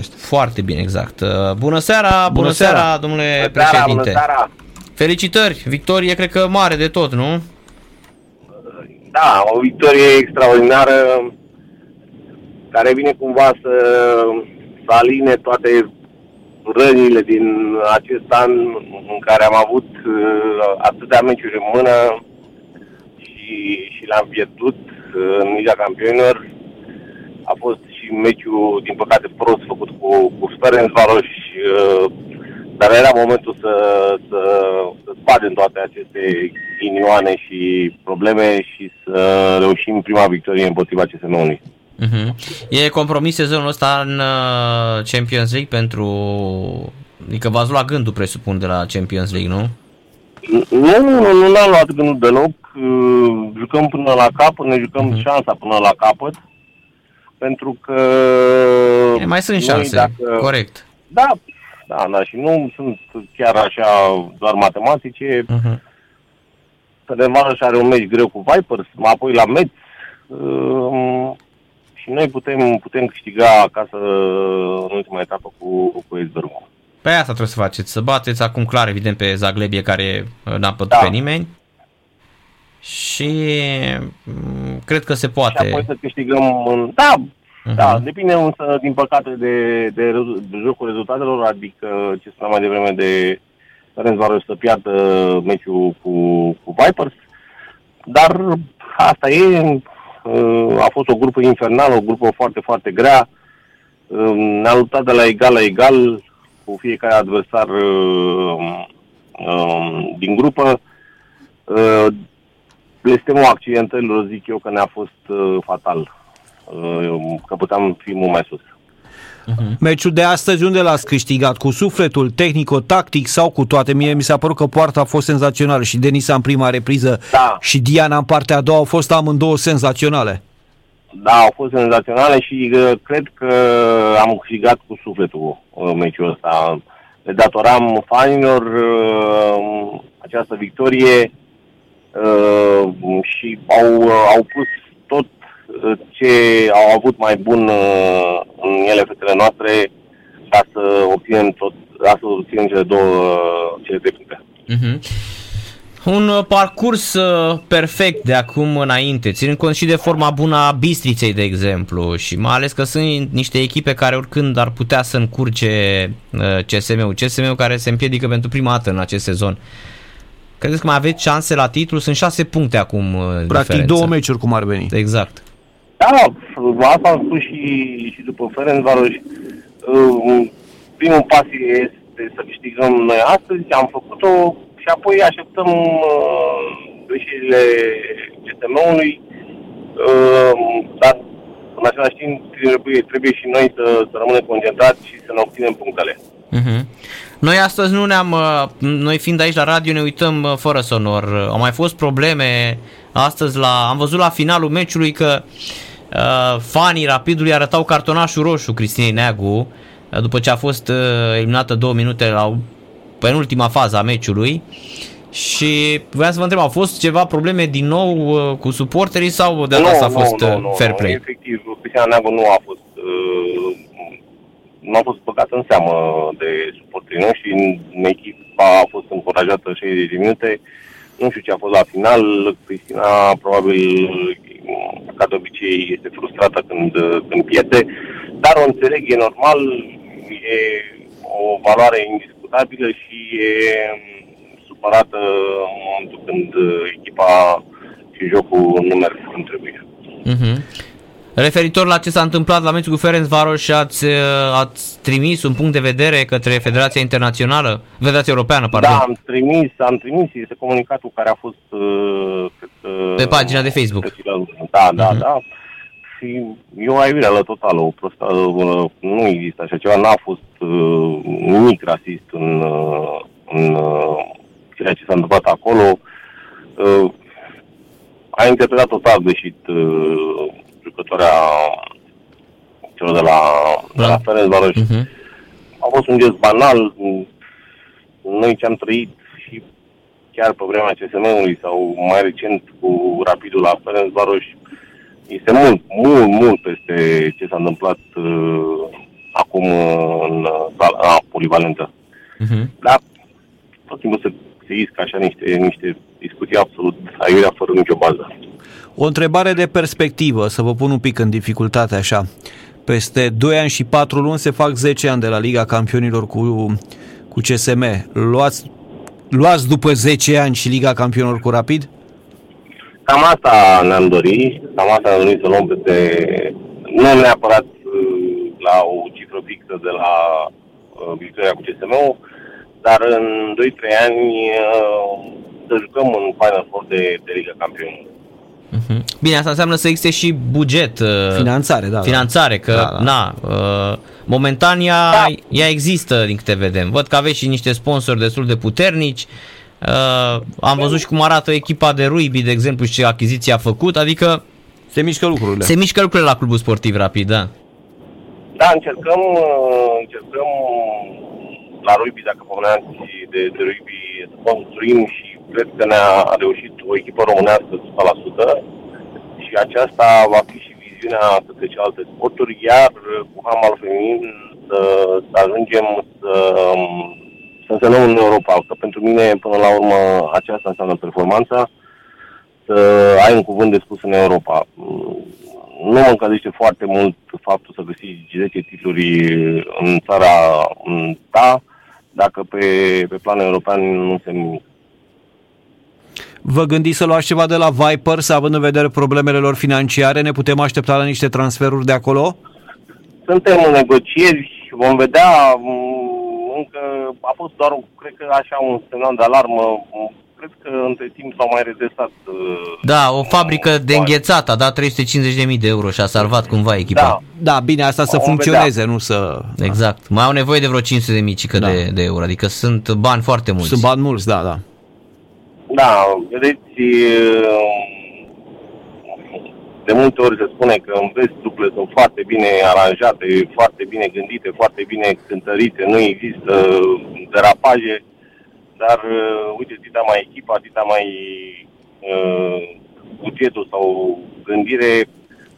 Foarte bine, exact. Uh, bună seara, bună, bună seara, seara, domnule bună președinte. Bună seara. Felicitări, victorie cred că mare de tot, nu? Da, o victorie extraordinară care vine cumva să, să aline toate rănile din acest an în care am avut uh, atâtea meciuri în mână și, și l-am pierdut uh, în Liga Campionilor. A fost și meciul, din păcate, prost făcut cu, cu Ferencvaros, uh, dar era momentul să, să, să spadem toate aceste inioane și probleme și să reușim prima victorie împotriva CSM-ului. Uh-huh. E compromis sezonul ăsta în uh, Champions League pentru... Adică v-ați luat gândul, presupun, de la Champions League, nu? Nu, nu, nu, nu am luat gândul deloc. Uh, jucăm până la capăt, ne jucăm uh-huh. șansa până la capăt. Pentru că... E, mai sunt șanse, dacă... corect. Da, da, da, și nu sunt chiar așa doar matematice. Uh-huh. Fenerbahce are un meci greu cu Vipers, apoi la Metz. Uh, și noi putem, putem câștiga acasă în ultima etapă cu, cu Esbergul. Pe asta trebuie să faceți, să bateți acum clar, evident, pe Zaglebie care n-a pătut da. pe nimeni. Și mm, cred că se poate. Și apoi să câștigăm în... Da, uh-huh. da, depinde însă, din păcate, de, de, de jocul rezultatelor, adică ce spuneam mai devreme de Ferencvaros să piardă meciul cu, cu Vipers. Dar asta e, a fost o grupă infernală, o grupă foarte, foarte grea. Ne-a luptat de la egal la egal cu fiecare adversar uh, um, din grupă. Uh, blestemul accidentelor, zic eu, că ne-a fost uh, fatal. Că puteam fi mult mai sus. Uh-huh. Meciul de astăzi unde l-ați câștigat? Cu sufletul, tehnico-tactic sau cu toate? Mie mi s-a părut că poarta a fost senzațională și Denisa în prima repriză da. și Diana în partea a doua au fost amândouă senzaționale. Da, au fost senzaționale și uh, cred că am câștigat cu sufletul uh, meciul ăsta. Le datoram fanilor uh, această victorie uh, și au, uh, au pus tot ce au avut mai bun uh, în ele fetele noastre ca să obținem tot, ca să obținem cele două, cele trei puncte. Uh-huh. Un uh, parcurs uh, perfect de acum înainte, ținând cont și de forma bună a Bistriței, de exemplu, și mai ales că sunt niște echipe care oricând ar putea să încurce CSM-ul, CSM-ul care se împiedică pentru prima dată în acest sezon. Credeți că mai aveți șanse la titlu? Sunt șase puncte acum Practic diferență. două meciuri cum ar veni. Exact. Da, asta am spus și, și după Ferencvaros. Uh, primul pas este să câștigăm noi astăzi, am făcut-o și apoi așteptăm uh, greșelile CTM-ului, uh, dar în același timp trebuie, trebuie și noi să, să rămânem concentrați și să ne obținem punctele. Uh-huh. Noi astăzi nu ne-am, noi fiind aici la radio ne uităm fără sonor. Au mai fost probleme astăzi la, am văzut la finalul meciului că uh, uh, fanii Rapidului arătau cartonașul roșu Cristinei Neagu uh, după ce a fost uh, eliminată două minute la penultima fază a meciului și vreau să vă întreb, au fost ceva probleme din nou uh, cu suporterii sau de data asta a fost nu, nu, fair play? Nu, efectiv, Cristina Neagu nu a fost uh, nu a fost băgat în seamă de suporterii noștri, echipa a fost încurajată 60 de minute, nu știu ce a fost la final, Cristina probabil ca de obicei, este frustrată când, când pierde, dar o înțeleg, e normal, e o valoare indiscutabilă și e supărată în momentul când echipa și jocul nu merg cum trebuie. Uh-huh. Referitor la ce s-a întâmplat la meciul cu Ferenc Varos, ați, uh, ați trimis un punct de vedere către Federația Internațională, Federația Europeană, pardon. Da, am trimis, am trimis, este comunicatul care a fost uh, uh, pe pagina de Facebook. Da, da, uh-huh. da. Și e o aiureală totală, o prostă, uh, nu există așa ceva, n-a fost uh, nimic rasist în, uh, în uh, ceea ce s-a întâmplat acolo. Uh, a interpretat total greșit uh, jucătoarea celor de la, da. de la Ferencvaros. Uh-huh. A fost un gest banal. Noi ce am trăit și chiar pe vremea CSM-ului sau mai recent cu Rapidul la Ferencvaros este mult, mult, mult peste ce s-a întâmplat uh, acum în sala polivalentă. Uh-huh. Dar tot timpul se, se iscă așa niște, niște discuții absolut aiurea fără nicio bază. O întrebare de perspectivă, să vă pun un pic în dificultate așa. Peste 2 ani și 4 luni se fac 10 ani de la Liga Campionilor cu, cu CSM. Luați, luați după 10 ani și Liga Campionilor cu Rapid? Cam asta ne-am dorit, cam asta ne-am dorit să luăm peste, nu neapărat uh, la o cifră fixă de la uh, victoria cu CSM-ul, dar în 2-3 ani uh, să jucăm în Final Four de, de Liga Campionilor. Mhm. Bine, asta înseamnă să existe și buget. Uh, finanțare, da. Finanțare, că, da, da. na, uh, momentan ea, da. ea există, din câte vedem. Văd că aveți și niște sponsori destul de puternici. Uh, am văzut și cum arată echipa de rugby, de exemplu, și ce achiziție a făcut, adică se mișcă lucrurile. Se mișcă lucrurile la clubul sportiv rapid, da. Da, încercăm, uh, încercăm la rugby, dacă pomeneam de, de rugby, să construim și cred că ne-a reușit o echipă românească 100% și aceasta va fi și viziunea către celelalte sporturi, iar cu handbal feminin să, să ajungem să, să însemnăm în Europa. Că pentru mine, până la urmă, aceasta înseamnă performanța, să ai un cuvânt de spus în Europa. Nu mă încălzește foarte mult faptul să găsi 10 titluri în țara ta, dacă pe, pe plan european nu însemn nimic. Vă gândiți să luați ceva de la Vipers, având în vedere problemele lor financiare? Ne putem aștepta la niște transferuri de acolo? Suntem în negocieri, vom vedea, mm, încă a fost doar, cred că așa, un semnal de alarmă, cred că între timp s-au mai redresat. Uh, da, o fabrică de înghețat a dat 350.000 de euro și a salvat cumva echipa. Da, da bine, asta să funcționeze, vedea. nu să... Exact. Mai au nevoie de vreo 500.000 cică da. de, de euro, adică sunt bani foarte mulți. Sunt bani mulți, da, da. Da, vedeți, de multe ori se spune că în vest duple sunt foarte bine aranjate, foarte bine gândite, foarte bine cântărite, nu există derapaje, dar uite, atâta mai echipa, atâta mai uh, bugetul sau gândire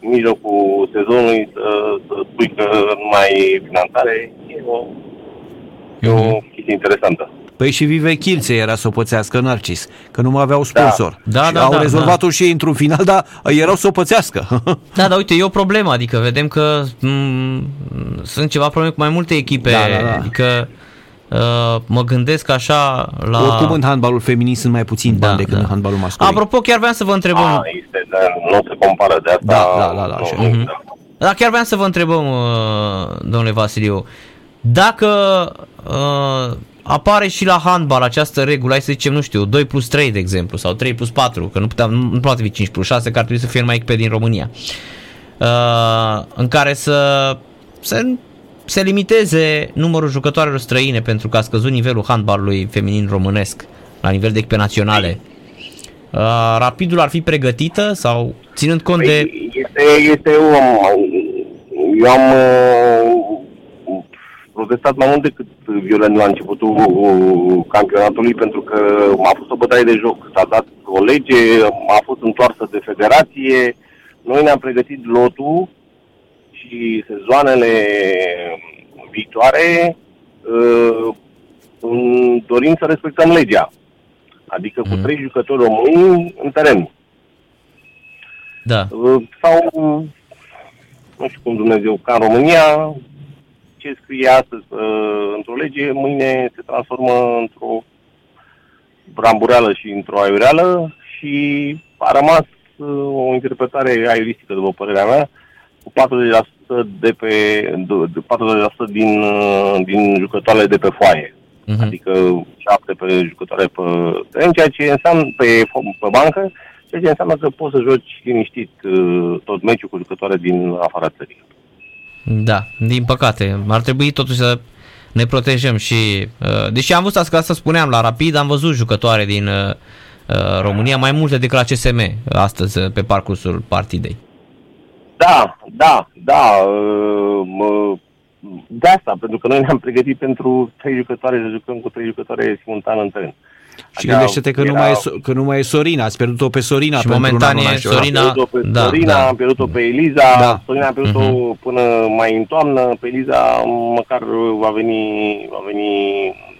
în mijlocul sezonului să, să spui că nu mai e finanțare, e o, e o mhm. chestie interesantă. Păi și Vive Chilțe era să o pățească Narcis, că nu mai aveau sponsor. Da, da, da. Au da, rezolvat-o da. și ei într-un final, dar erau să o pățească. da, dar uite, e o problemă, adică vedem că m- mm, sunt ceva probleme cu mai multe echipe, da, da, da. adică Uh, mă gândesc așa la... Oricum în handbalul feminin sunt mai puțin bani da, decât da. în handbalul masculin. Apropo, chiar vreau să vă întrebăm... A, este, dar nu se compară de asta. Da, da, da. da, așa. Uh-huh. da. Dar chiar vreau să vă întrebăm, uh, domnule Vasiliu, dacă uh, apare și la handbal această regulă, hai să zicem, nu știu, 2 plus 3 de exemplu, sau 3 plus 4, că nu, putea, nu poate fi 5 plus 6, că ar trebui să fie mai echipe din România, uh, în care să se, se limiteze numărul jucătoarelor străine pentru că a scăzut nivelul handbalului feminin românesc la nivel de echipe naționale. Uh, rapidul ar fi pregătită sau ținând cont păi, de... Este, este un, eu am uh, protestat mai mult decât violent la începutul campionatului pentru că a fost o bătaie de joc. S-a dat o lege, a fost întoarsă de federație, noi ne-am pregătit lotul și sezoanele viitoare uh, dorim să respectăm legea. Adică cu mm. trei jucători români în teren. Da. Uh, sau, nu știu cum Dumnezeu, ca în România, ce scrie astăzi uh, într-o lege, mâine se transformă într-o brambureală și într-o aiureală și a rămas uh, o interpretare aiuristică, după părerea mea, cu 40% de pe de 40% din, uh, din jucătoarele de pe foaie. Uh-huh. Adică 7 pe jucătoare pe teren, ceea ce înseamnă pe, pe bancă, ceea ce înseamnă că poți să joci liniștit uh, tot meciul cu jucătoare din afara țării. Da, din păcate. Ar trebui totuși să ne protejăm și... Uh, deși am văzut asta, asta spuneam la Rapid, am văzut jucătoare din uh, uh România, mai multe decât la CSM astăzi uh, pe parcursul partidei. Da, da, da. Uh, de asta, pentru că noi ne-am pregătit pentru trei jucătoare să jucăm cu trei jucătoare simultan în teren. Și gândește-te că, era... nu mai e, că nu mai e Sorina, ați pierdut-o pe Sorina. Și momentan e Sorina. Am pierdut-o pe da, Sorina, da. am pierdut-o pe Eliza, da. Sorina a pierdut-o uh-huh. până mai în toamnă, pe Eliza măcar va veni, va veni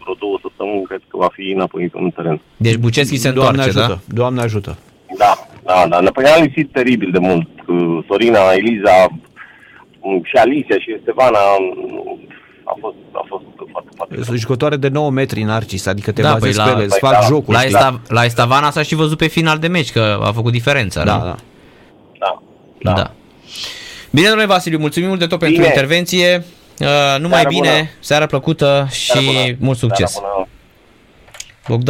vreo două săptămâni, cred că va fi înapoi în teren. Deci Buceschi se Doamne întoarce, ajută, da? Doamne ajută. Da, da, da. Păi am lipsit teribil de mult. Sorina, Eliza, și Alicia și Estevana a fost, a fost foarte, foarte Sunt jucătoare de 9 metri în Arcis, adică te Da, bazezi păi pe la- ele, îți păi fac da, jocul. La, știi? Esta, la Estavana s-a și văzut pe final de meci că a făcut diferența, da, nu? da. Da, da. da. Bine, domnule Vasiliu, mulțumim mult de tot pentru Bine. intervenție. Uh, numai Seară bine, bună. seară plăcută și Seară bună. mult succes. Seară bună. Bogdan